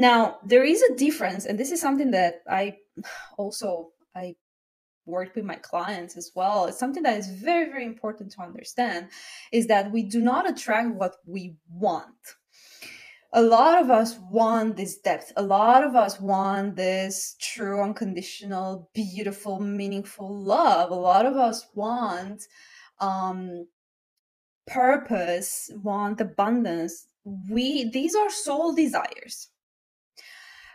now there is a difference and this is something that i also i work with my clients as well. It's something that is very very important to understand is that we do not attract what we want. A lot of us want this depth. A lot of us want this true unconditional beautiful meaningful love. A lot of us want um purpose want abundance. We these are soul desires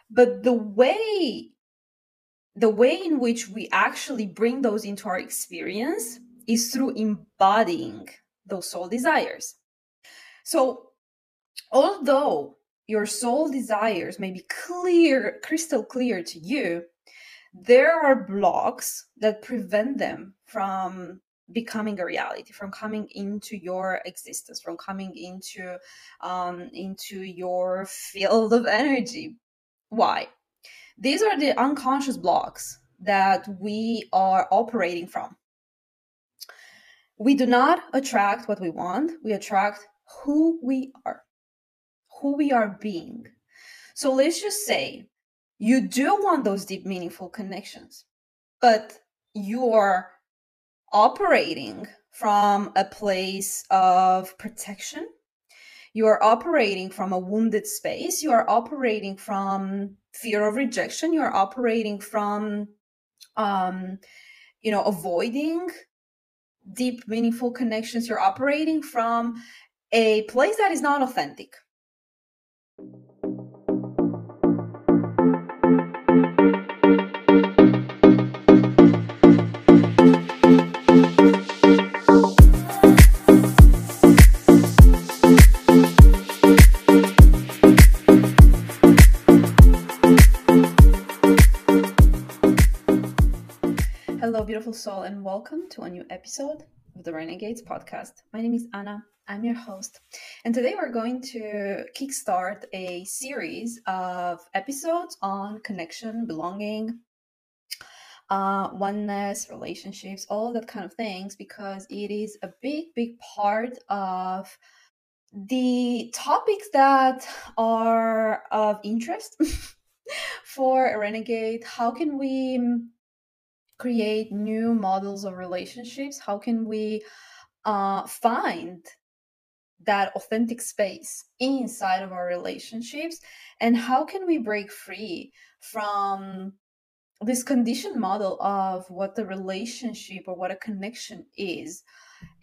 but the way the way in which we actually bring those into our experience is through embodying those soul desires. So although your soul desires may be clear crystal clear to you there are blocks that prevent them from becoming a reality from coming into your existence from coming into um into your field of energy why? These are the unconscious blocks that we are operating from. We do not attract what we want, we attract who we are, who we are being. So let's just say you do want those deep, meaningful connections, but you are operating from a place of protection you are operating from a wounded space. You are operating from fear of rejection. You're operating from um you know avoiding deep meaningful connections. You're operating from a place that is not authentic soul, and welcome to a new episode of the Renegades podcast. My name is Ana. I'm your host. And today we're going to kickstart a series of episodes on connection, belonging, uh, oneness, relationships, all that kind of things, because it is a big, big part of the topics that are of interest for a renegade. How can we create new models of relationships? How can we uh, find that authentic space inside of our relationships? And how can we break free from this conditioned model of what the relationship or what a connection is?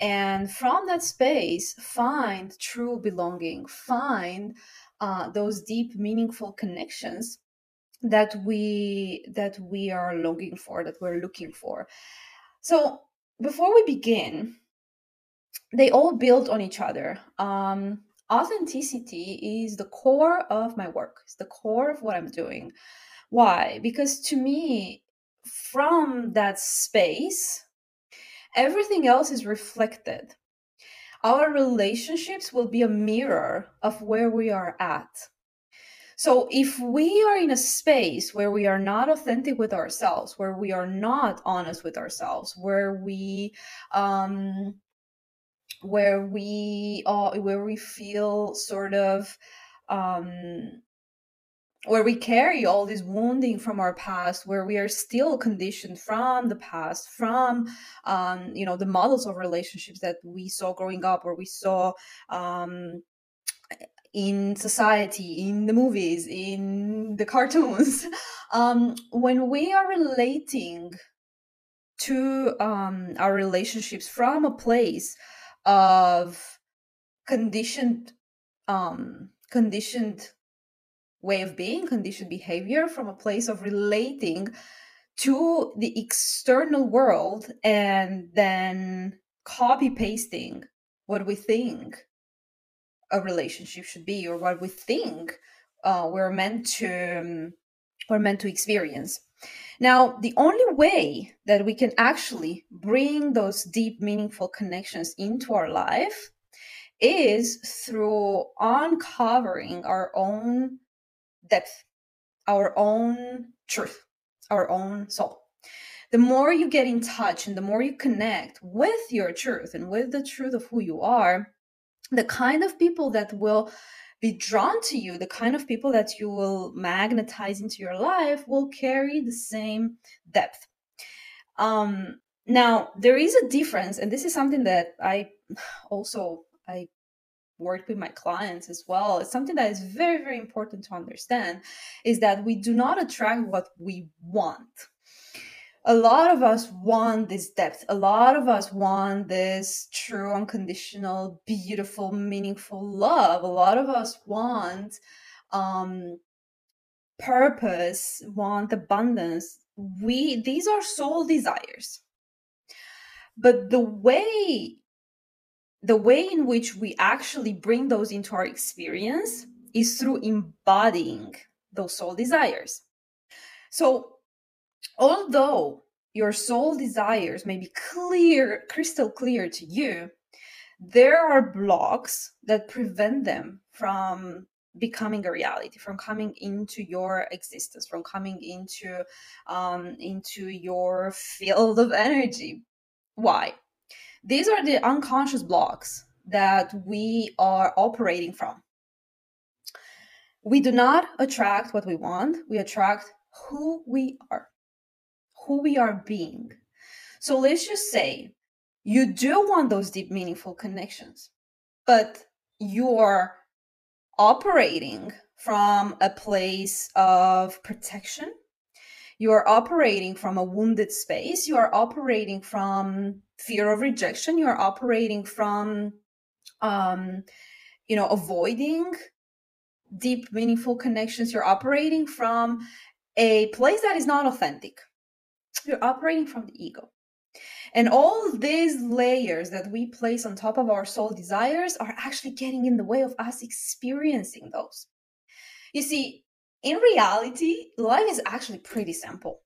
And from that space, find true belonging, find uh, those deep, meaningful connections that we that we are longing for that we're looking for. So before we begin they all build on each other. Um, authenticity is the core of my work. It's the core of what i'm doing. Why? Because to me from that space everything else is reflected. Our relationships will be a mirror of where we are at so if we are in a space where we are not authentic with ourselves, where we are not honest with ourselves, where we um where we uh, where we feel sort of um where we carry all this wounding from our past where we are still conditioned from the past from um, you know the models of relationships that we saw growing up or we saw um, in society, in the movies, in the cartoons, um, when we are relating to um, our relationships from a place of conditioned, um, conditioned way of being, conditioned behavior, from a place of relating to the external world and then copy pasting what we think a relationship should be or what we think uh, we're meant to um, we're meant to experience. Now the only way that we can actually bring those deep meaningful connections into our life is through uncovering our own depth our own truth our own soul. The more you get in touch and the more you connect with your truth and with the truth of who you are the kind of people that will be drawn to you, the kind of people that you will magnetize into your life will carry the same depth. Um, now there is a difference, and this is something that I also I work with my clients as well. It's something that is very, very important to understand is that we do not attract what we want a lot of us want this depth. A lot of us want this true, unconditional, beautiful, meaningful love. A lot of us want um, purpose, want abundance. We these are soul desires. But the way the way in which we actually bring those into our experience is through embodying those soul desires. So although your soul desires may be clear, crystal clear to you, there are blocks that prevent them from becoming a reality from coming into your existence from coming into um, into your field of energy. Why? These are the unconscious blocks that we are operating from. We do not attract what we want we attract who we are who we are being. So let's just say you do want those deep, meaningful connections, but you are operating from a place of protection. You are operating from a wounded space. You are operating from fear of rejection. You are operating from, um, you know, avoiding deep, meaningful connections. You're operating from a place that is not authentic we're operating from the ego. And all these layers that we place on top of our soul desires are actually getting in the way of us experiencing those. You see, in reality, life is actually pretty simple.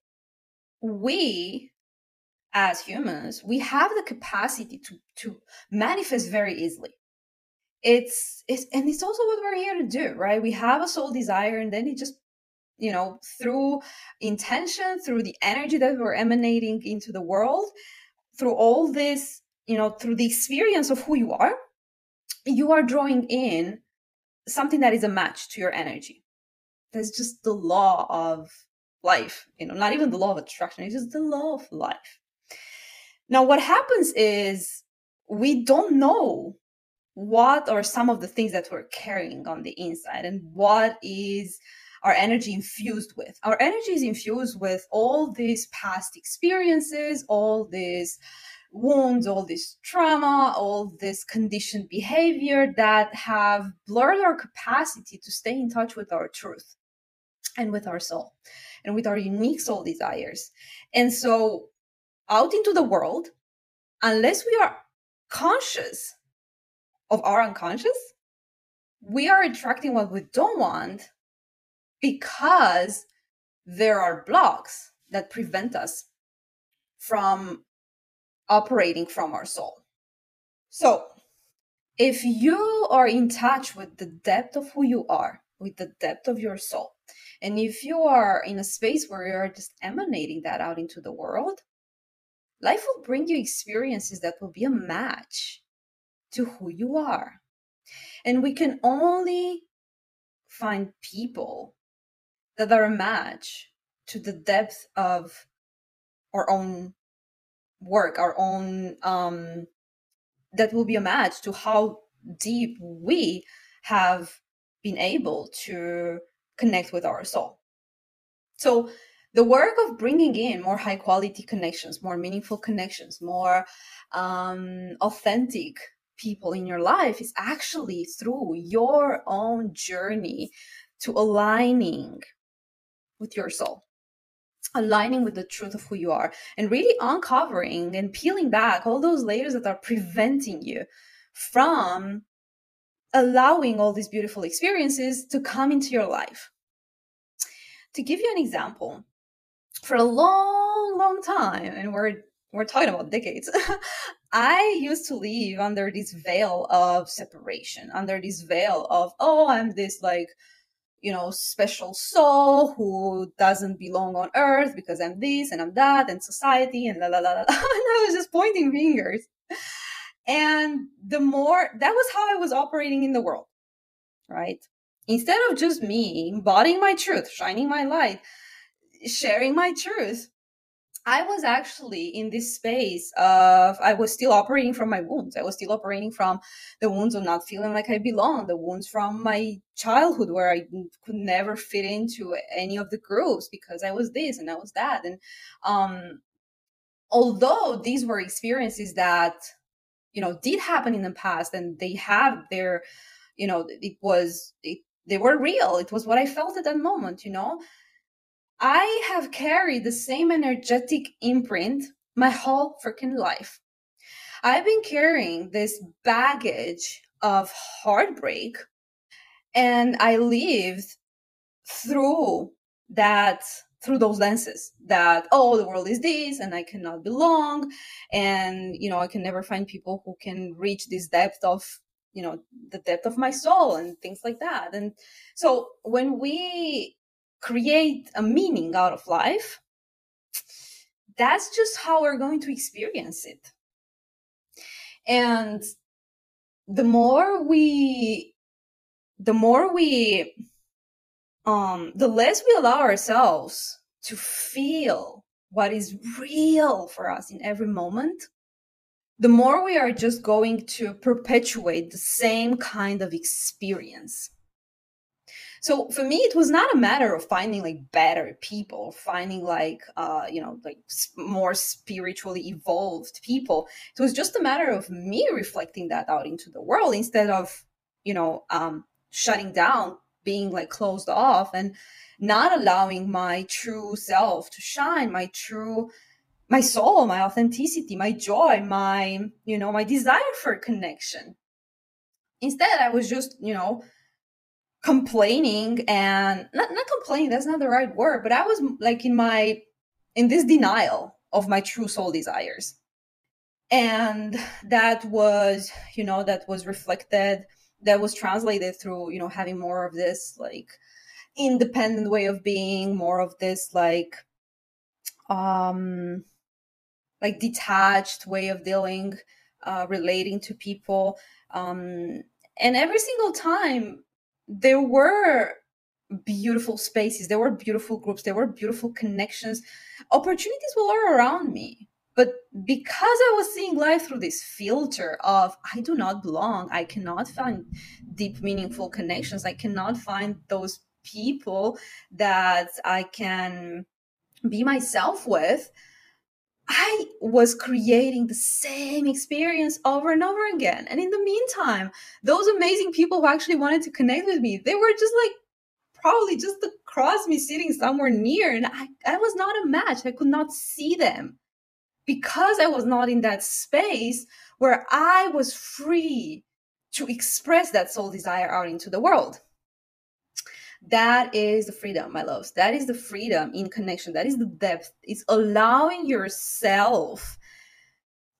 We, as humans, we have the capacity to, to manifest very easily. It's, it's and it's also what we're here to do, right? We have a soul desire and then it just you know through intention through the energy that we're emanating into the world through all this you know through the experience of who you are you are drawing in something that is a match to your energy. That's just the law of life you know not even the law of attraction it's just the law of life. Now what happens is we don't know what are some of the things that we're carrying on the inside and what is our energy infused with. Our energy is infused with all these past experiences, all these wounds, all this trauma, all this conditioned behavior that have blurred our capacity to stay in touch with our truth and with our soul and with our unique soul desires. And so, out into the world, unless we are conscious of our unconscious, we are attracting what we don't want because there are blocks that prevent us from operating from our soul. So, if you are in touch with the depth of who you are, with the depth of your soul, and if you are in a space where you're just emanating that out into the world, life will bring you experiences that will be a match to who you are. And we can only find people that are a match to the depth of our own work, our own um, that will be a match to how deep we have been able to connect with our soul. So the work of bringing in more high quality connections, more meaningful connections, more um, authentic people in your life is actually through your own journey to aligning with your soul aligning with the truth of who you are and really uncovering and peeling back all those layers that are preventing you from allowing all these beautiful experiences to come into your life. To give you an example, for a long, long time, and we're we're talking about decades, I used to live under this veil of separation, under this veil of, oh, I'm this like you know, special soul who doesn't belong on earth because I'm this and I'm that and society and la la la la. and I was just pointing fingers. And the more that was how I was operating in the world, right? instead of just me embodying my truth, shining my light, sharing my truth, I was actually in this space of I was still operating from my wounds. I was still operating from the wounds of not feeling like I belong, the wounds from my childhood where I could never fit into any of the groups because I was this and I was that. And um, although these were experiences that you know did happen in the past and they have their you know it was it, they were real. It was what I felt at that moment. You know I have carried the same energetic imprint my whole freaking life. I've been carrying this baggage of heartbreak and I lived through that through those lenses that oh the world is this and i cannot belong and you know i can never find people who can reach this depth of you know the depth of my soul and things like that and so when we create a meaning out of life, that's just how we're going to experience it. And the more we, the more we, um, the less we allow ourselves to feel what is real for us in every moment, the more we are just going to perpetuate the same kind of experience. So for me, it was not a matter of finding like better people, finding like, uh, you know, like more spiritually evolved people. It was just a matter of me reflecting that out into the world instead of, you know, um, shutting down, being like closed off and not allowing my true self to shine, my true my soul, my authenticity, my joy, my, you know, my desire for connection. Instead, I was just, you know, complaining and not, not complaining that's not the right word but i was like in my in this denial of my true soul desires. And that was you know that was reflected that was translated through you know having more of this like independent way of being more of this like um like detached way of dealing uh relating to people um and every single time there were beautiful spaces there were beautiful groups there were beautiful connections. Opportunities were all around me but because i was seeing life through this filter of i do not belong i cannot find deep meaningful connections i cannot find those people that i can be myself with I was creating the same experience over and over again. And in the meantime, those amazing people who actually wanted to connect with me, they were just like probably just across me sitting somewhere near. And I, I was not a match. I could not see them because I was not in that space where I was free to express that soul desire out into the world. That is the freedom, my loves. That is the freedom in connection. That is the depth. It's allowing yourself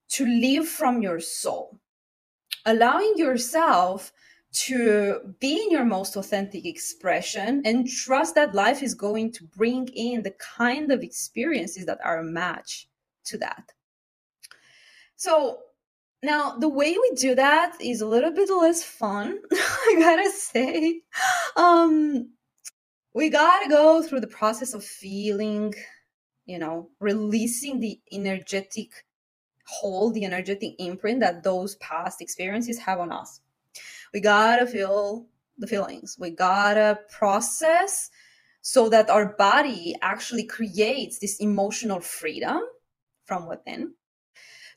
to live from your soul, allowing yourself to be in your most authentic expression and trust that life is going to bring in the kind of experiences that are a match to that. So, now, the way we do that is a little bit less fun, I gotta say. Um, we gotta go through the process of feeling, you know, releasing the energetic hold, the energetic imprint that those past experiences have on us. We gotta feel the feelings. We gotta process so that our body actually creates this emotional freedom from within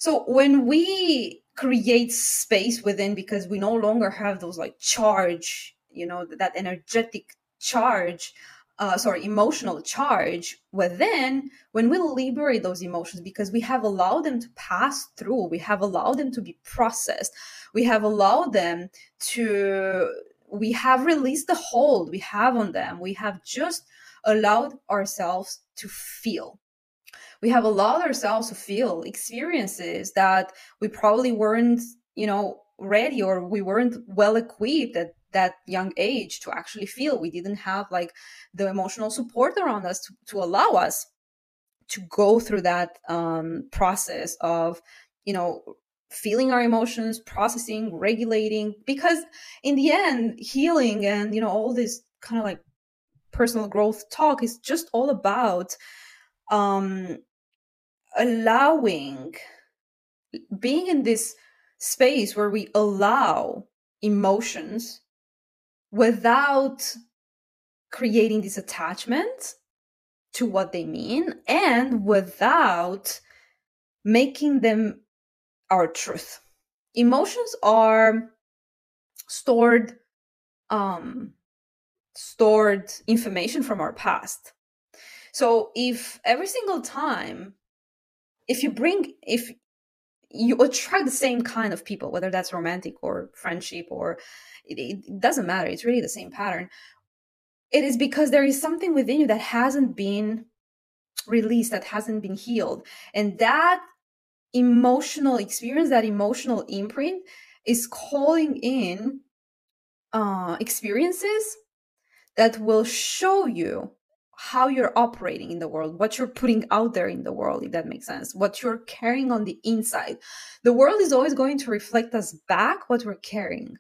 so when we create space within because we no longer have those like charge, you know, that energetic charge, uh, sorry, emotional charge within, when we liberate those emotions because we have allowed them to pass through, we have allowed them to be processed, we have allowed them to, we have released the hold we have on them, we have just allowed ourselves to feel. We have allowed ourselves to feel experiences that we probably weren't you know ready or we weren't well equipped at that young age to actually feel. We didn't have like the emotional support around us to, to allow us to go through that um, process of you know feeling our emotions processing regulating because in the end healing and you know all this kind of like personal growth talk is just all about um allowing being in this space where we allow emotions without creating this attachment to what they mean and without making them our truth. Emotions are stored um stored information from our past. So if every single time if you bring if you attract the same kind of people whether that's romantic or friendship or it, it doesn't matter it's really the same pattern. It is because there is something within you that hasn't been released that hasn't been healed and that emotional experience that emotional imprint is calling in uh, experiences that will show you how you're operating in the world, what you're putting out there in the world, if that makes sense, what you're carrying on the inside. The world is always going to reflect us back what we're carrying.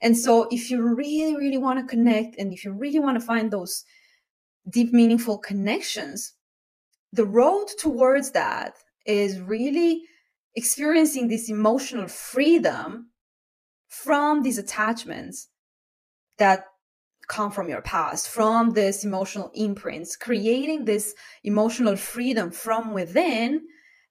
And so, if you really, really want to connect and if you really want to find those deep, meaningful connections, the road towards that is really experiencing this emotional freedom from these attachments that come from your past, from this emotional imprints, creating this emotional freedom from within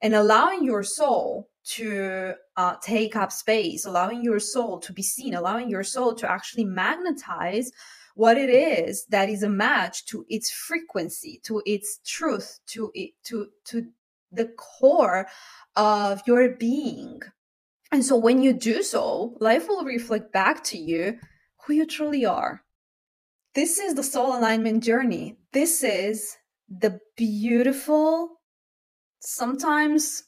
and allowing your soul to uh, take up space, allowing your soul to be seen, allowing your soul to actually magnetize what it is that is a match to its frequency, to its truth, to it, to to the core of your being. And so when you do so, life will reflect back to you who you truly are. This is the soul alignment journey. This is the beautiful, sometimes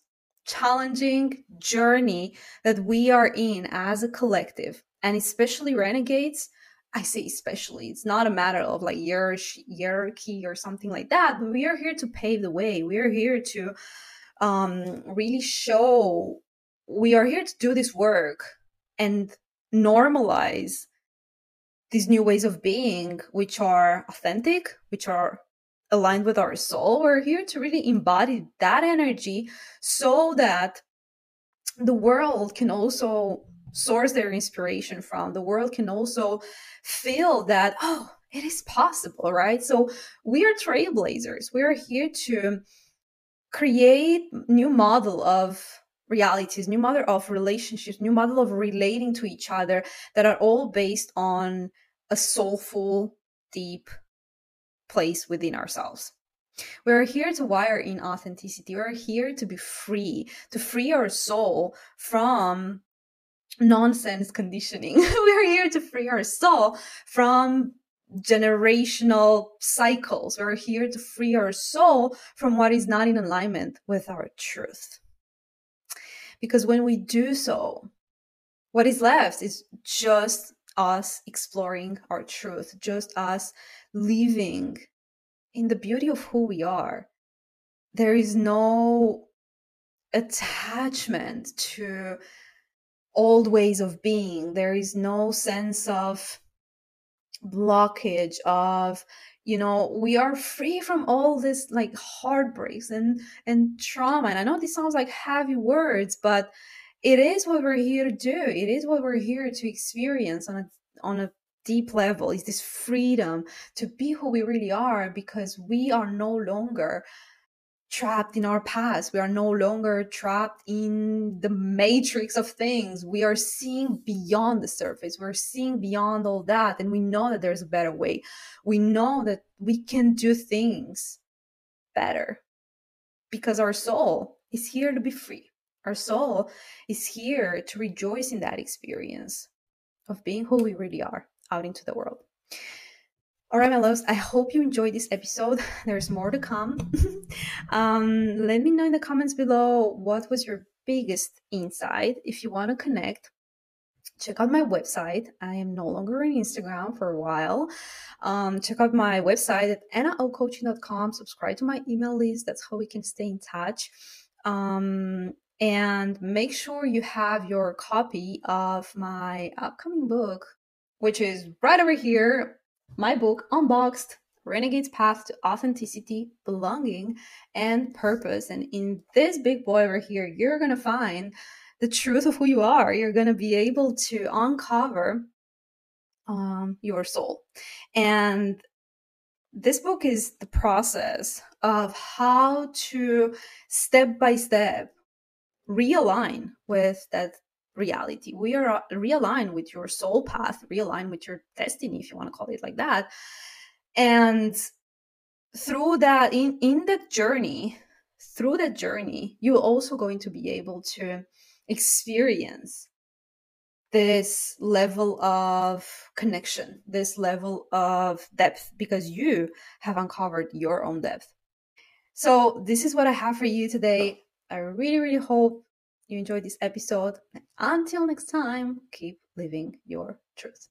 challenging journey that we are in as a collective, and especially renegades. I say especially, it's not a matter of like hierarchy or something like that, but we are here to pave the way. We are here to um, really show we are here to do this work and normalize these new ways of being, which are authentic, which are aligned with our soul. We're here to really embody that energy so that the world can also source their inspiration from. The world can also feel that, oh, it is possible, right? So we are trailblazers. We are here to create new model of realities, new model of relationships, new model of relating to each other that are all based on a soulful, deep place within ourselves. We're here to wire in authenticity. We're here to be free, to free our soul from nonsense conditioning. We're here to free our soul from generational cycles. We're here to free our soul from what is not in alignment with our truth. Because when we do so, what is left is just us exploring our truth, just us living in the beauty of who we are. There is no attachment to old ways of being. There is no sense of blockage of you know we are free from all this like heartbreaks and and trauma. And i know this sounds like heavy words but it is what we're here to do. It is what we're here to experience on a on a deep level is this freedom to be who we really are because we are no longer trapped in our past. We are no longer trapped in the matrix of things. We are seeing beyond the surface. We're seeing beyond all that. And we know that there's a better way. We know that we can do things better because our soul is here to be free. Our soul is here to rejoice in that experience of being who we really are out into the world. All right, my loves, I hope you enjoyed this episode. There's more to come. um, let me know in the comments below what was your biggest insight. If you want to connect, check out my website. I am no longer on Instagram for a while. Um, check out my website at anaocoaching.com. Subscribe to my email list. That's how we can stay in touch. Um, And make sure you have your copy of my upcoming book, which is right over here my book, Unboxed Renegade's Path to Authenticity, Belonging, and Purpose. And in this big boy over here, you're going to find the truth of who you are. You're going to be able to uncover um, your soul. And this book is the process of how to step by step realign with that reality. We are uh, realign with your soul path, realign with your destiny, if you want to call it like that. And through that, in, in that journey, through that journey, you're also going to be able to experience this level of connection, this level of depth, because you have uncovered your own depth. So, this is what I have for you today. I really, really hope you enjoyed this episode. Until next time, keep living your truth.